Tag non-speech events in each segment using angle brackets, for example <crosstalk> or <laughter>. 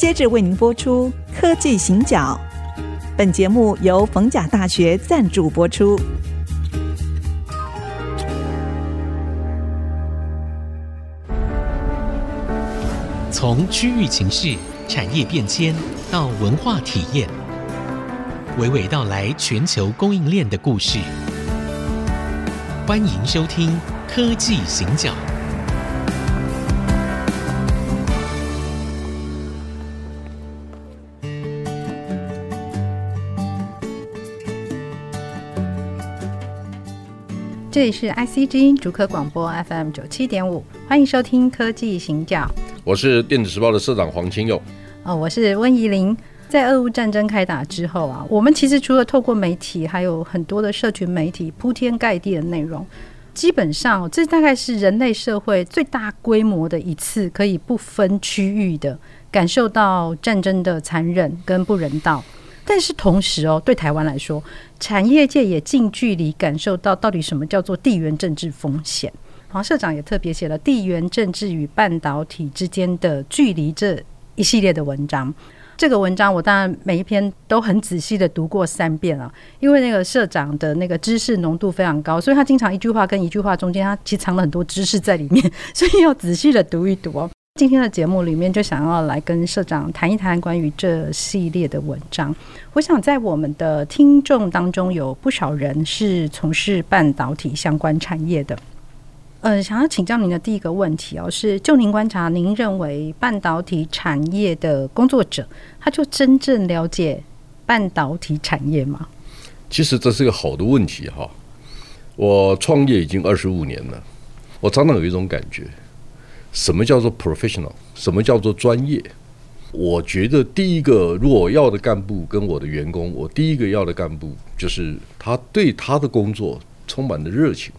接着为您播出科技行脚。本节目由逢甲大学赞助播出。从区域情势、产业变迁到文化体验，娓娓道来全球供应链的故事。欢迎收听《科技行脚》。这里是 IC 之音竹科广播 FM 九七点五，欢迎收听《科技行脚》。我是电子时报的社长黄清佑。哦，我是温怡玲。在俄乌战争开打之后啊，我们其实除了透过媒体，还有很多的社群媒体铺天盖地的内容。基本上，这大概是人类社会最大规模的一次，可以不分区域的感受到战争的残忍跟不人道。但是同时哦，对台湾来说，产业界也近距离感受到到底什么叫做地缘政治风险。黄社长也特别写了《地缘政治与半导体之间的距离》这一系列的文章。这个文章我当然每一篇都很仔细的读过三遍了，因为那个社长的那个知识浓度非常高，所以他经常一句话跟一句话中间，他其实藏了很多知识在里面，所以要仔细的读一读哦。今天的节目里面就想要来跟社长谈一谈关于这系列的文章。我想在我们的听众当中有不少人是从事半导体相关产业的。呃，想要请教您的第一个问题哦，是就您观察，您认为半导体产业的工作者，他就真正了解半导体产业吗？其实这是一个好的问题哈。我创业已经二十五年了，我常常有一种感觉。什么叫做 professional？什么叫做专业？我觉得第一个，如果要的干部跟我的员工，我第一个要的干部就是他对他的工作充满了热情。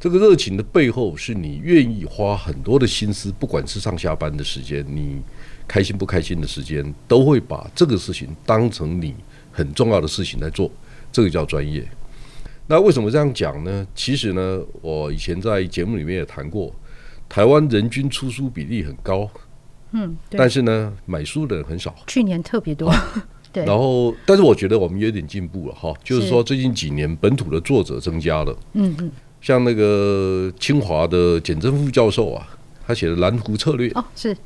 这个热情的背后，是你愿意花很多的心思，不管是上下班的时间，你开心不开心的时间，都会把这个事情当成你很重要的事情来做。这个叫专业。那为什么这样讲呢？其实呢，我以前在节目里面也谈过。台湾人均出书比例很高，嗯，但是呢，买书的人很少。去年特别多，<laughs> 对。然后，但是我觉得我们有点进步了哈，就是说最近几年本土的作者增加了，嗯嗯。像那个清华的简政副教授啊，他写的《蓝湖策略》哦，是。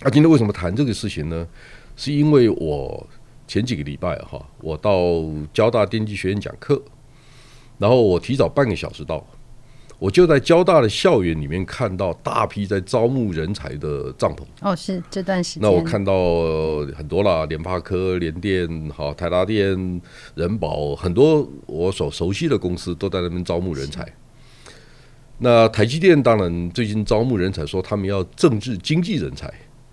那今天为什么谈这个事情呢？是因为我前几个礼拜哈，我到交大电机学院讲课，然后我提早半个小时到。我就在交大的校园里面看到大批在招募人才的帐篷。哦，是这段时间。那我看到很多啦，联发科、联电、好台达电、人保，很多我所熟悉的公司都在那边招募人才。那台积电当然最近招募人才，说他们要政治经济人才。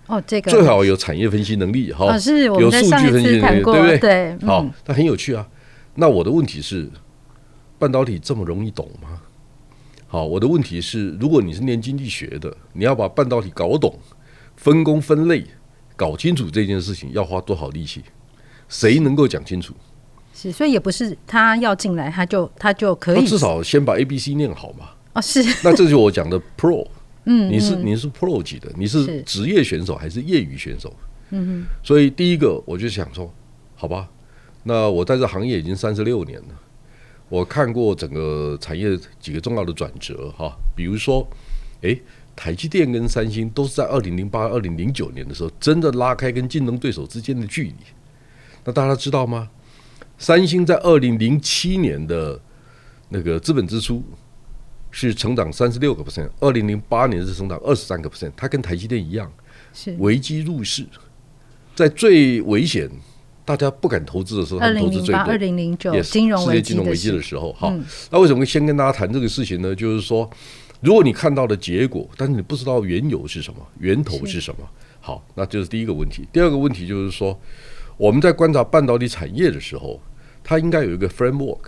哦，这个最好有产业分析能力哈，哦、是有数据分析能力，对不对？对，好，那很有趣啊。那我的问题是，半导体这么容易懂吗？好，我的问题是，如果你是念经济学的，你要把半导体搞懂、分工分类、搞清楚这件事情，要花多少力气？谁能够讲清楚？是，所以也不是他要进来，他就他就可以。至少先把 A、B、C 念好嘛。哦，是。那这就是我讲的 Pro。<laughs> 嗯，你是你是 Pro 级的，你是职业选手还是业余选手？嗯哼。所以第一个，我就想说，好吧，那我在这行业已经三十六年了。我看过整个产业几个重要的转折哈，比如说，诶，台积电跟三星都是在二零零八、二零零九年的时候，真的拉开跟竞争对手之间的距离。那大家知道吗？三星在二零零七年的那个资本支出是成长三十六个 percent，二零零八年是成长二十三个 percent，它跟台积电一样，是危机入市，在最危险。大家不敢投资的时候，他们投资最多。二零零九金融世界金融危机的时候，哈，那为什么先跟大家谈这个事情呢？就是说，如果你看到的结果，但是你不知道缘由是什么，源头是什么，好，那就是第一个问题。第二个问题就是说，我们在观察半导体产业的时候，它应该有一个 framework，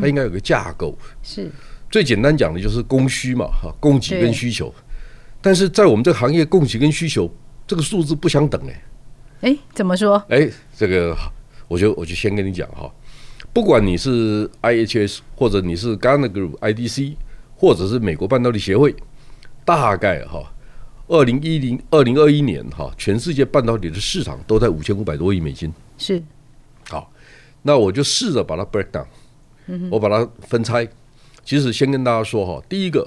它应该有个架构。是最简单讲的就是供需嘛，哈，供给跟需求。但是在我们这个行业，供给跟需求这个数字不相等哎。哎，怎么说？哎，这个，我就我就先跟你讲哈，不管你是 IHS 或者你是 Gartner Group IDC，或者是美国半导体协会，大概哈，二零一零二零二一年哈，全世界半导体的市场都在五千五百多亿美金。是，好，那我就试着把它 break down，我把它分拆。其实先跟大家说哈，第一个，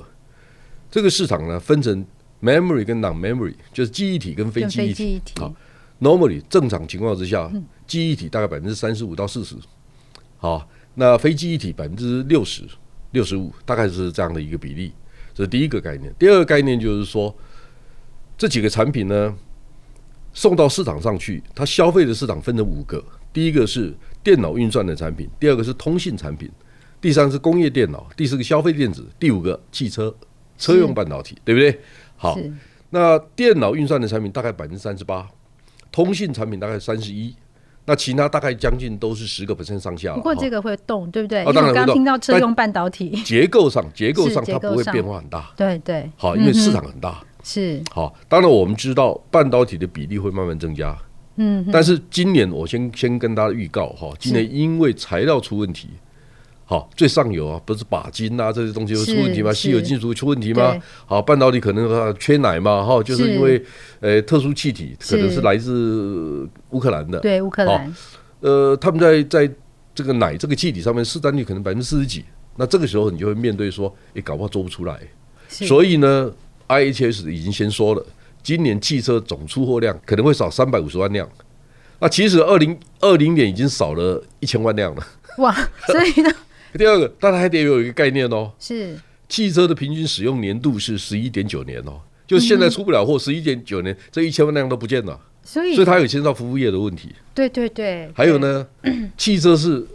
这个市场呢分成 memory 跟 non-memory，就是记忆体跟非记忆体。好，normally 正常情况之下，记忆体大概百分之三十五到四十，好，那非记忆体百分之六十六十五，大概是这样的一个比例。这是第一个概念。第二个概念就是说，这几个产品呢送到市场上去，它消费的市场分成五个：第一个是电脑运算的产品，第二个是通信产品。第三是工业电脑，第四个消费电子，第五个汽车车用半导体，对不对？好，那电脑运算的产品大概百分之三十八，通信产品大概三十一，那其他大概将近都是十个 percent 上下。不过这个会动，对不对？哦，当然会动。刚刚听到车用半导体，结构上结构上它不会变化很大。对对。好，因为市场很大。是。好，当然我们知道半导体的比例会慢慢增加。嗯。但是今年我先先跟大家预告哈，今年因为材料出问题。好，最上游啊，不是钯金啊这些东西会出问题吗？稀有金属会出问题吗？好，半导体可能缺奶嘛，哈，就是因为呃特殊气体可能是来自乌克兰的，对乌克兰，呃，他们在在这个奶这个气体上面市占率可能百分之四十几，那这个时候你就会面对说，哎，搞不好做不出来，所以呢，IHS 已经先说了，今年汽车总出货量可能会少三百五十万辆，那其实二零二零年已经少了一千万辆了，哇，所以呢。第二个，大家还得有一个概念哦，是汽车的平均使用年度是十一点九年哦，就现在出不了货，十一点九年这一千万辆都不见了，所以所以它有牵涉到服务业的问题。对对对，还有呢，汽车是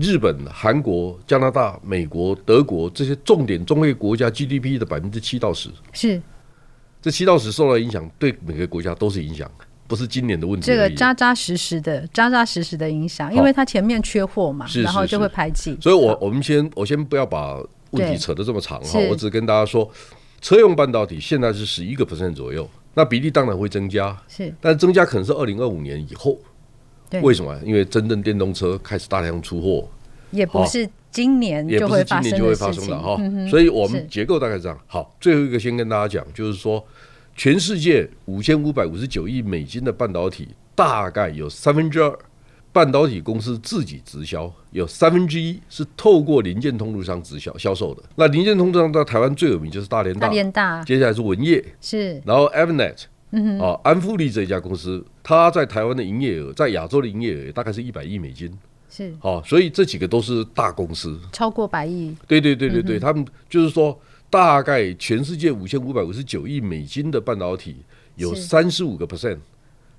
日本、韩国、加拿大、美国、德国这些重点中业国家 GDP 的百分之七到十，是这七到十受到影响，对每个国家都是影响。不是今年的问题，这个扎扎实实的、扎扎实实的影响，因为它前面缺货嘛，然后就会排挤。所以我我们先我先不要把问题扯得这么长哈，我只跟大家说，车用半导体现在是十一个 percent 左右，那比例当然会增加，是，但增加可能是二零二五年以后。为什么？因为真正电动车开始大量出货，也不是今年就会发生，也不是今年就会发生的哈。所以我们结构大概是这样。好，最后一个先跟大家讲，就是说。全世界五千五百五十九亿美金的半导体，大概有三分之二半导体公司自己直销，有三分之一是透过零件通路商直销销售的。那零件通路商在台湾最有名就是大连大，大连大，接下来是文业，是，然后 Avnet，嗯啊，安富利这一家公司，它在台湾的营业额，在亚洲的营业额大概是一百亿美金，是，好，所以这几个都是大公司，超过百亿，对对对对对，他们就是说。大概全世界五千五百五十九亿美金的半导体，有三十五个 percent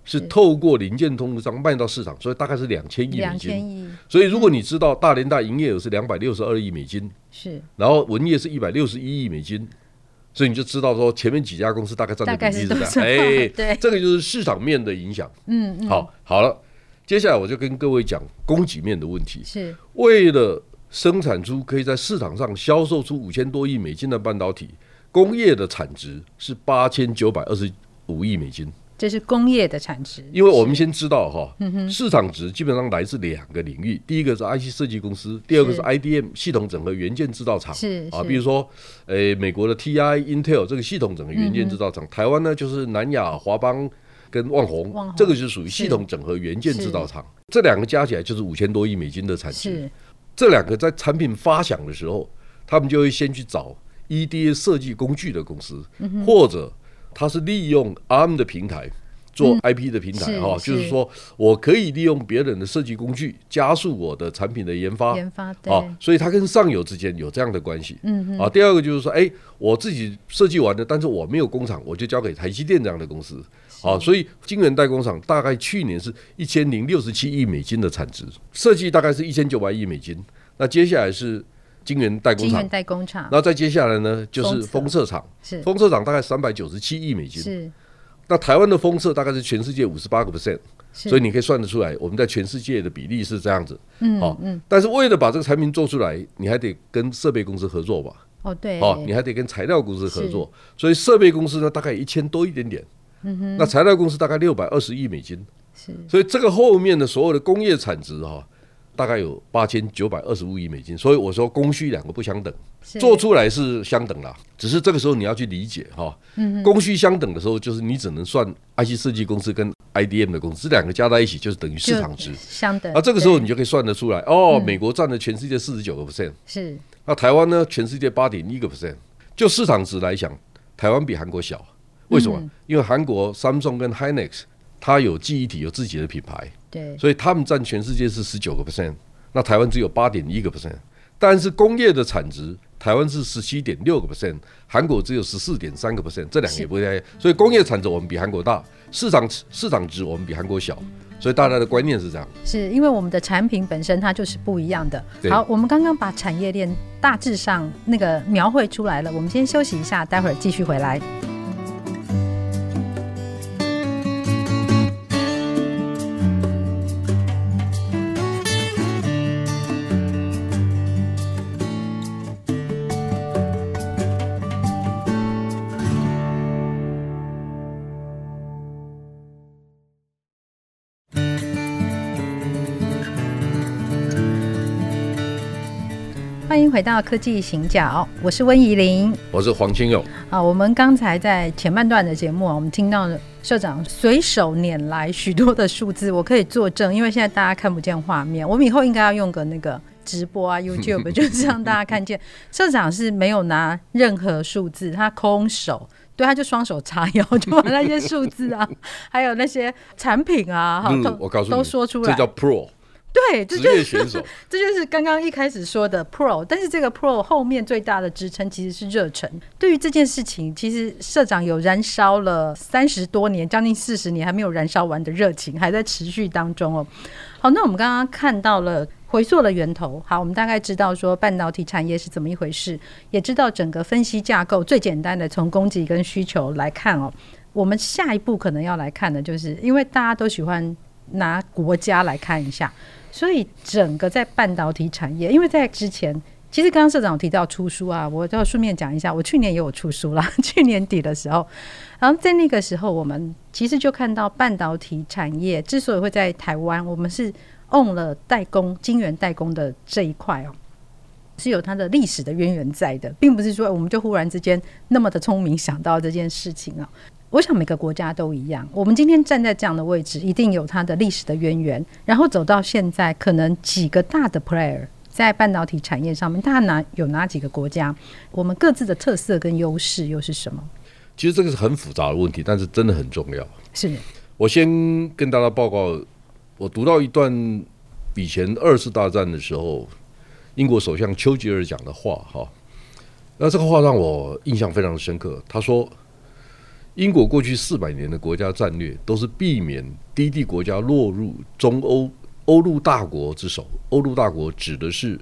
是透过零件通路商卖到市场，所以大概是两千亿美金。所以如果你知道大连大营业额是两百六十二亿美金，是，然后文业是一百六十一亿美金，所以你就知道说前面几家公司大概占的比例是这样。哎，<laughs> 对，这个就是市场面的影响。嗯嗯，好，好了，接下来我就跟各位讲供给面的问题，是。为了。生产出可以在市场上销售出五千多亿美金的半导体，工业的产值是八千九百二十五亿美金。这是工业的产值。因为我们先知道哈，市场值基本上来自两个领域，第一个是 IC 设计公司，第二个是 IDM 系统整合元件制造厂。是啊，比如说，诶，美国的 TI、Intel 这个系统整合元件制造厂，台湾呢就是南亚、华邦跟旺宏，这个就属于系统整合元件制造厂。这两个加起来就是五千多亿美金的产值。这两个在产品发想的时候，他们就会先去找 EDA 设计工具的公司，或者他是利用 ARM 的平台做 IP 的平台哈，就是说我可以利用别人的设计工具加速我的产品的研发，研发啊，所以它跟上游之间有这样的关系。嗯啊，第二个就是说，哎，我自己设计完了，但是我没有工厂，我就交给台积电这样的公司。好，所以晶圆代工厂大概去年是一千零六十七亿美金的产值，设计大概是一千九百亿美金。那接下来是晶圆代工厂，代工厂。然后再接下来呢，就是封测厂，是封测厂大概三百九十七亿美金。是，那台湾的封测大概是全世界五十八个 percent，所以你可以算得出来，我们在全世界的比例是这样子。嗯，好，嗯。但是为了把这个产品做出来，你还得跟设备公司合作吧？哦，对。哦，你还得跟材料公司合作，所以设备公司呢大概一千多一点点。嗯，那材料公司大概六百二十亿美金，是，所以这个后面的所有的工业产值哈，大概有八千九百二十五亿美金，所以我说供需两个不相等，做出来是相等啦，只是这个时候你要去理解哈，供需相等的时候，就是你只能算 IC 设计公司跟 IDM 的公司这两个加在一起就是等于市场值。相等，啊，这个时候你就可以算得出来哦，美国占了全世界四十九个 percent，是，那台湾呢，全世界八点一个 percent，就市场值来讲，台湾比韩国小，为什么？因为韩国 Samsung 跟 Hynix 它有记忆体，有自己的品牌。对，所以他们占全世界是十九个 percent，那台湾只有八点一个 percent，但是工业的产值，台湾是十七点六个 percent，韩国只有十四点三个 percent，这两个也不太，所以工业产值我们比韩国大，市场市场值我们比韩国小，所以大家的观念是这样，是因为我们的产品本身它就是不一样的。好，我们刚刚把产业链大致上那个描绘出来了，我们先休息一下，待会儿继续回来。欢迎回到科技行脚，我是温怡玲，我是黄清勇。啊，我们刚才在前半段的节目啊，我们听到社长随手拈来许多的数字，我可以作证，因为现在大家看不见画面，我们以后应该要用个那个直播啊，<laughs> YouTube，就是让大家看见社长是没有拿任何数字，他空手，对，他就双手叉腰，就把那些数字啊，<laughs> 还有那些产品啊，好，都我告诉你，都说出来，这叫 Pro。对，这就是 <laughs> 这就是刚刚一开始说的 Pro，但是这个 Pro 后面最大的支撑其实是热忱。对于这件事情，其实社长有燃烧了三十多年，将近四十年还没有燃烧完的热情，还在持续当中哦。好，那我们刚刚看到了回溯的源头，好，我们大概知道说半导体产业是怎么一回事，也知道整个分析架构最简单的从供给跟需求来看哦。我们下一步可能要来看的就是，因为大家都喜欢拿国家来看一下。所以整个在半导体产业，因为在之前，其实刚刚社长提到出书啊，我要顺便讲一下，我去年也有出书啦。<laughs> 去年底的时候，然后在那个时候，我们其实就看到半导体产业之所以会在台湾，我们是 own 了代工、晶圆代工的这一块哦，是有它的历史的渊源在的，并不是说我们就忽然之间那么的聪明想到这件事情啊。我想每个国家都一样。我们今天站在这样的位置，一定有它的历史的渊源。然后走到现在，可能几个大的 player 在半导体产业上面，大家哪有哪几个国家？我们各自的特色跟优势又是什么？其实这个是很复杂的问题，但是真的很重要。是。我先跟大家报告，我读到一段以前二次大战的时候，英国首相丘吉尔讲的话，哈。那这个话让我印象非常深刻。他说。英国过去四百年的国家战略都是避免低地国家落入中欧欧陆大国之手。欧陆大国指的是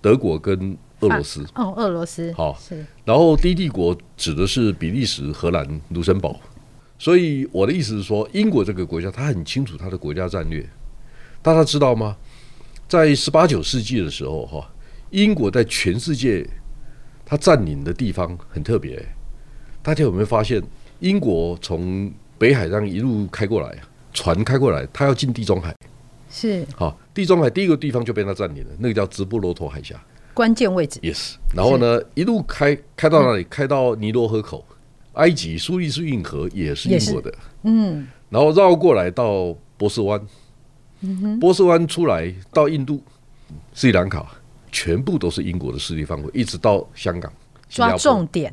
德国跟俄罗斯。哦，俄罗斯。好，是。然后低地国指的是比利时、荷兰、卢森堡。所以我的意思是说，英国这个国家，他很清楚他的国家战略。大家知道吗？在十八九世纪的时候，哈，英国在全世界他占领的地方很特别。大家有没有发现，英国从北海上一路开过来，船开过来，他要进地中海，是。好，地中海第一个地方就被他占领了，那个叫直布罗陀海峡，关键位置。Yes，然后呢，一路开开到哪里？开到尼罗河口，埃及苏伊士运河也是英国的，嗯，然后绕过来到波斯湾，波斯湾出来到印度、斯里兰卡，全部都是英国的势力范围，一直到香港，抓重点。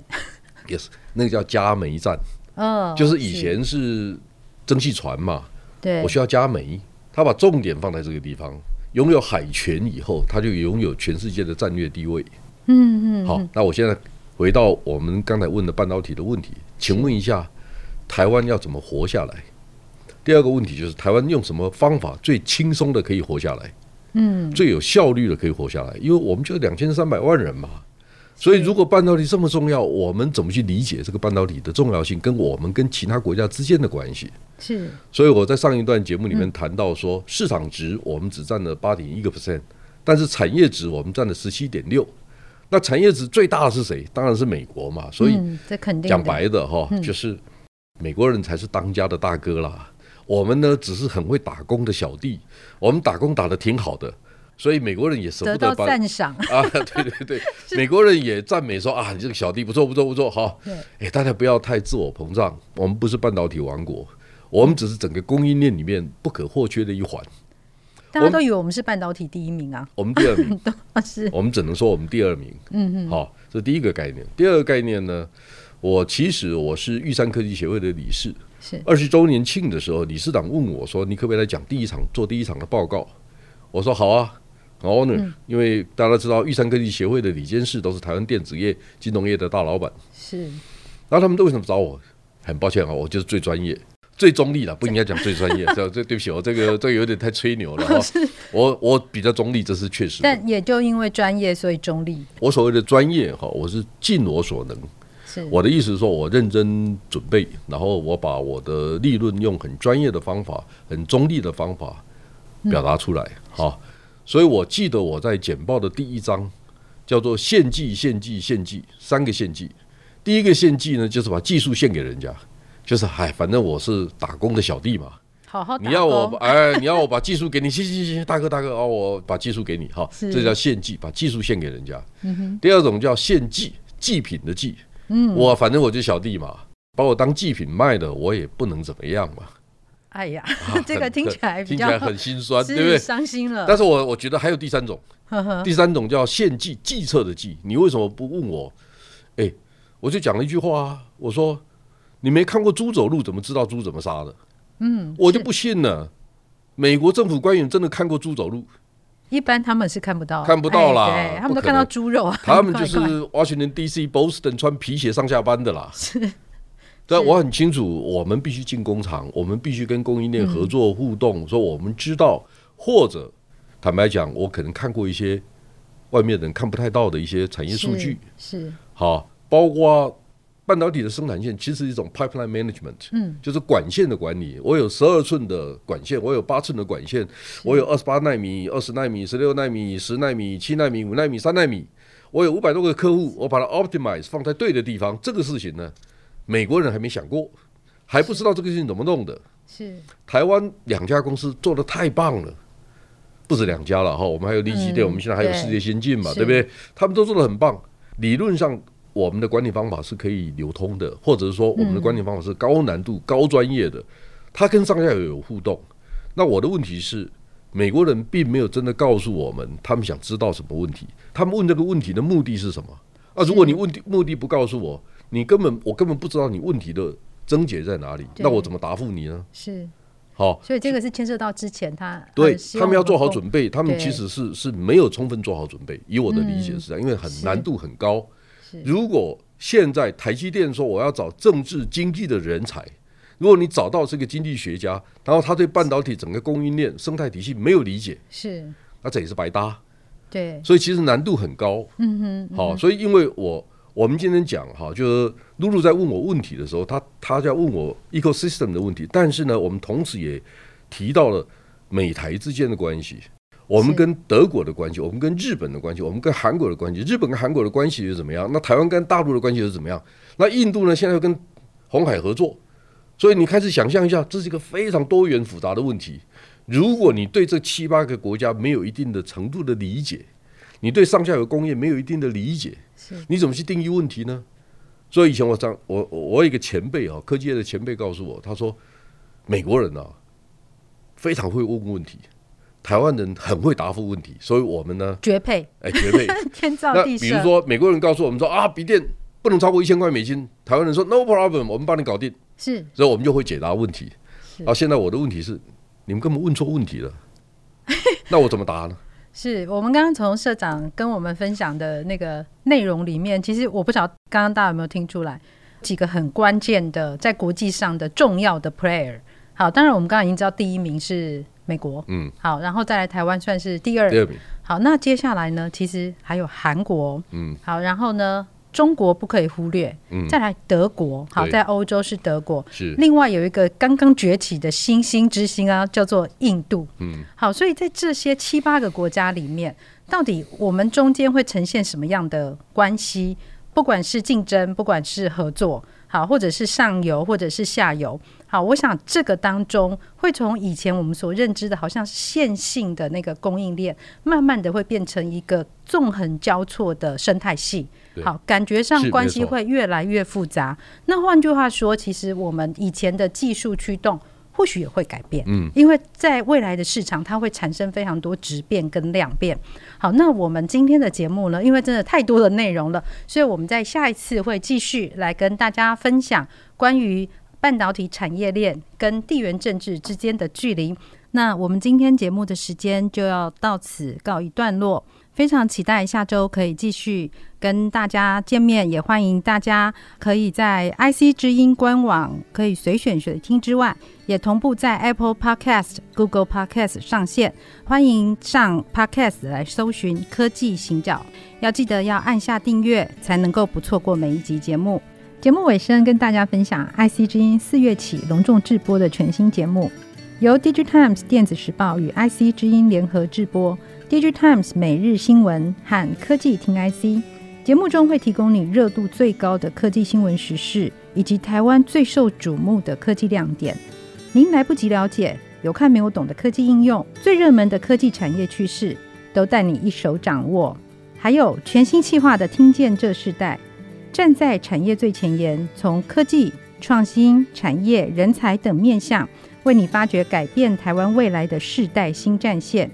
Yes，那个叫加煤站，哦，就是以前是蒸汽船嘛，对，我需要加煤，他把重点放在这个地方，拥有海权以后，他就拥有全世界的战略地位。嗯嗯，好，那我现在回到我们刚才问的半导体的问题，请问一下，台湾要怎么活下来？第二个问题就是台湾用什么方法最轻松的可以活下来？嗯，最有效率的可以活下来，因为我们就两千三百万人嘛。所以，如果半导体这么重要，我们怎么去理解这个半导体的重要性，跟我们跟其他国家之间的关系？是。所以我在上一段节目里面谈到说，市场值我们只占了八点一个 percent，但是产业值我们占了十七点六。那产业值最大的是谁？当然是美国嘛。所以，讲白的哈，就是美国人才是当家的大哥啦。我们呢只是很会打工的小弟，我们打工打得挺好的，所以美国人也舍不得把赞赏。啊，对对对，<laughs> 美国人也赞美说啊，你这个小弟不错不错不错，好，哎，大家不要太自我膨胀，我们不是半导体王国，我们只是整个供应链里面不可或缺的一环。大家都以为我们是半导体第一名啊，我们第二名，<laughs> 是，我们只能说我们第二名。嗯嗯，好，这是第一个概念。第二个概念呢，我其实我是玉山科技协会的理事。是。二十周年庆的时候，理事长问我说：“你可不可以来讲第一场做第一场的报告？”我说：“好啊，honor，、嗯、因为大家都知道玉山科技协会的理监事都是台湾电子业、金融业的大老板。是，然后他们都为什么找我？很抱歉啊，我就是最专业。”最中立的，不应该讲最专业。<laughs> 这这对不起，我这个这个有点太吹牛了 <laughs> 哈。我我比较中立，这是确实。但也就因为专业，所以中立。我所谓的专业哈，我是尽我所能。是我的意思是说，我认真准备，然后我把我的利润用很专业的方法、很中立的方法表达出来。好，所以我记得我在简报的第一章叫做“献祭、献祭、献祭”，三个献祭。第一个献祭呢，就是把技术献给人家。就是嗨，反正我是打工的小弟嘛，好好，你要我哎，你要我把技术给你，行行行，大哥大哥哦，我把技术给你哈，这叫献祭，把技术献给人家。嗯。第二种叫献祭，祭品的祭，嗯，我反正我就小弟嘛，把我当祭品卖的，我也不能怎么样嘛。哎呀，<laughs> 这个听起来听起来很心酸，对不对？伤心了。但是我我觉得还有第三种，第三种叫献计，计策的计。你为什么不问我？哎，我就讲了一句话啊，我说。你没看过猪走路，怎么知道猪怎么杀的？嗯，我就不信了。美国政府官员真的看过猪走路？一般他们是看不到，看不到啦。对，他们都看到猪肉啊。他们 <laughs> 就是 Washington D.C. Boston 穿皮鞋上下班的啦。是，但我很清楚，我们必须进工厂，我们必须跟供应链合作互动。说我们知道，或者坦白讲，我可能看过一些外面人看不太到的一些产业数据。是，好，包括。半导体的生产线其实是一种 pipeline management，嗯，就是管线的管理。我有十二寸的管线，我有八寸的管线，我有二十八纳米、二十纳米、十六纳米、十纳米、七纳米、五纳米、三纳米。我有五百多个客户，我把它 optimize 放在对的地方。这个事情呢，美国人还没想过，还不知道这个事情怎么弄的。是台湾两家公司做的太棒了，不止两家了哈。我们还有力积电，我们现在还有世界先进嘛，对不对？他们都做得很棒，理论上。我们的管理方法是可以流通的，或者是说我们的管理方法是高难度、高专业的，它跟上下游有互动。那我的问题是，美国人并没有真的告诉我们他们想知道什么问题，他们问这个问题的目的是什么？啊，如果你问题目的不告诉我，你根本我根本不知道你问题的症结在哪里，那我怎么答复你呢？是，好，所以这个是牵涉到之前他对他们要做好准备，他们其实是是没有充分做好准备。以我的理解是这样，因为很难度很高。如果现在台积电说我要找政治经济的人才，如果你找到这个经济学家，然后他对半导体整个供应链生态体系没有理解，是，那这也是白搭。对，所以其实难度很高。嗯哼，好，所以因为我我们今天讲哈，就是露露在问我问题的时候，他他在问我 ecosystem 的问题，但是呢，我们同时也提到了美台之间的关系。我们跟德国的关系，我们跟日本的关系，我们跟韩国的关系，日本跟韩国的关系又怎么样？那台湾跟大陆的关系又怎么样？那印度呢？现在又跟红海合作，所以你开始想象一下，这是一个非常多元复杂的问题。如果你对这七八个国家没有一定的程度的理解，你对上下游工业没有一定的理解，你怎么去定义问题呢？所以以前我上我我有一个前辈啊，科技业的前辈告诉我，他说美国人啊非常会问问题。台湾人很会答复问题，所以我们呢绝配，哎，绝配，<laughs> 天造地设。比如说，美国人告诉我们说啊，笔电不能超过一千块美金，台湾人说 No problem，我们帮你搞定。是，所以我们就会解答问题。啊，现在我的问题是，你们根本问错问题了，那我怎么答呢？是我们刚刚从社长跟我们分享的那个内容里面，其实我不晓得刚刚大家有没有听出来几个很关键的，在国际上的重要的 player。好，当然我们刚刚已经知道第一名是。美国，嗯，好，然后再来台湾算是第二，第二名。好，那接下来呢？其实还有韩国，嗯，好，然后呢，中国不可以忽略，嗯，再来德国，好，在欧洲是德国，是。另外有一个刚刚崛起的新兴之星啊，叫做印度，嗯，好，所以在这些七八个国家里面，到底我们中间会呈现什么样的关系？不管是竞争，不管是合作。好，或者是上游，或者是下游。好，我想这个当中会从以前我们所认知的，好像是线性的那个供应链，慢慢的会变成一个纵横交错的生态系。好，感觉上关系会越来越复杂。那换句话说，其实我们以前的技术驱动。或许也会改变，嗯，因为在未来的市场，它会产生非常多质变跟量变。好，那我们今天的节目呢，因为真的太多的内容了，所以我们在下一次会继续来跟大家分享关于半导体产业链跟地缘政治之间的距离。那我们今天节目的时间就要到此告一段落。非常期待下周可以继续跟大家见面，也欢迎大家可以在 IC 之音官网可以随选随听之外，也同步在 Apple Podcast、Google Podcast 上线。欢迎上 Podcast 来搜寻科技行脚，要记得要按下订阅，才能够不错过每一集节目。节目尾声跟大家分享 IC 之音四月起隆重制播的全新节目，由 DigiTimes 电子时报与 IC 之音联合制播。DigiTimes 每日新闻和科技听 IC 节目中会提供你热度最高的科技新闻时事，以及台湾最受瞩目的科技亮点。您来不及了解，有看没有懂的科技应用，最热门的科技产业趋势，都带你一手掌握。还有全新企划的听见这世代，站在产业最前沿，从科技创新、产业、人才等面向，为你发掘改变台湾未来的世代新战线。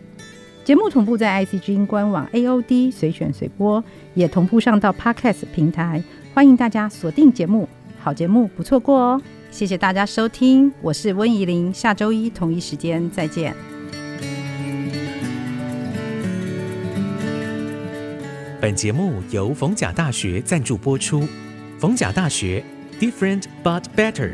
节目同步在 IC 之音官网 AOD 随选随播，也同步上到 Podcast 平台，欢迎大家锁定节目，好节目不错过哦！谢谢大家收听，我是温怡玲，下周一同一时间再见。本节目由逢甲大学赞助播出，逢甲大学 Different but Better。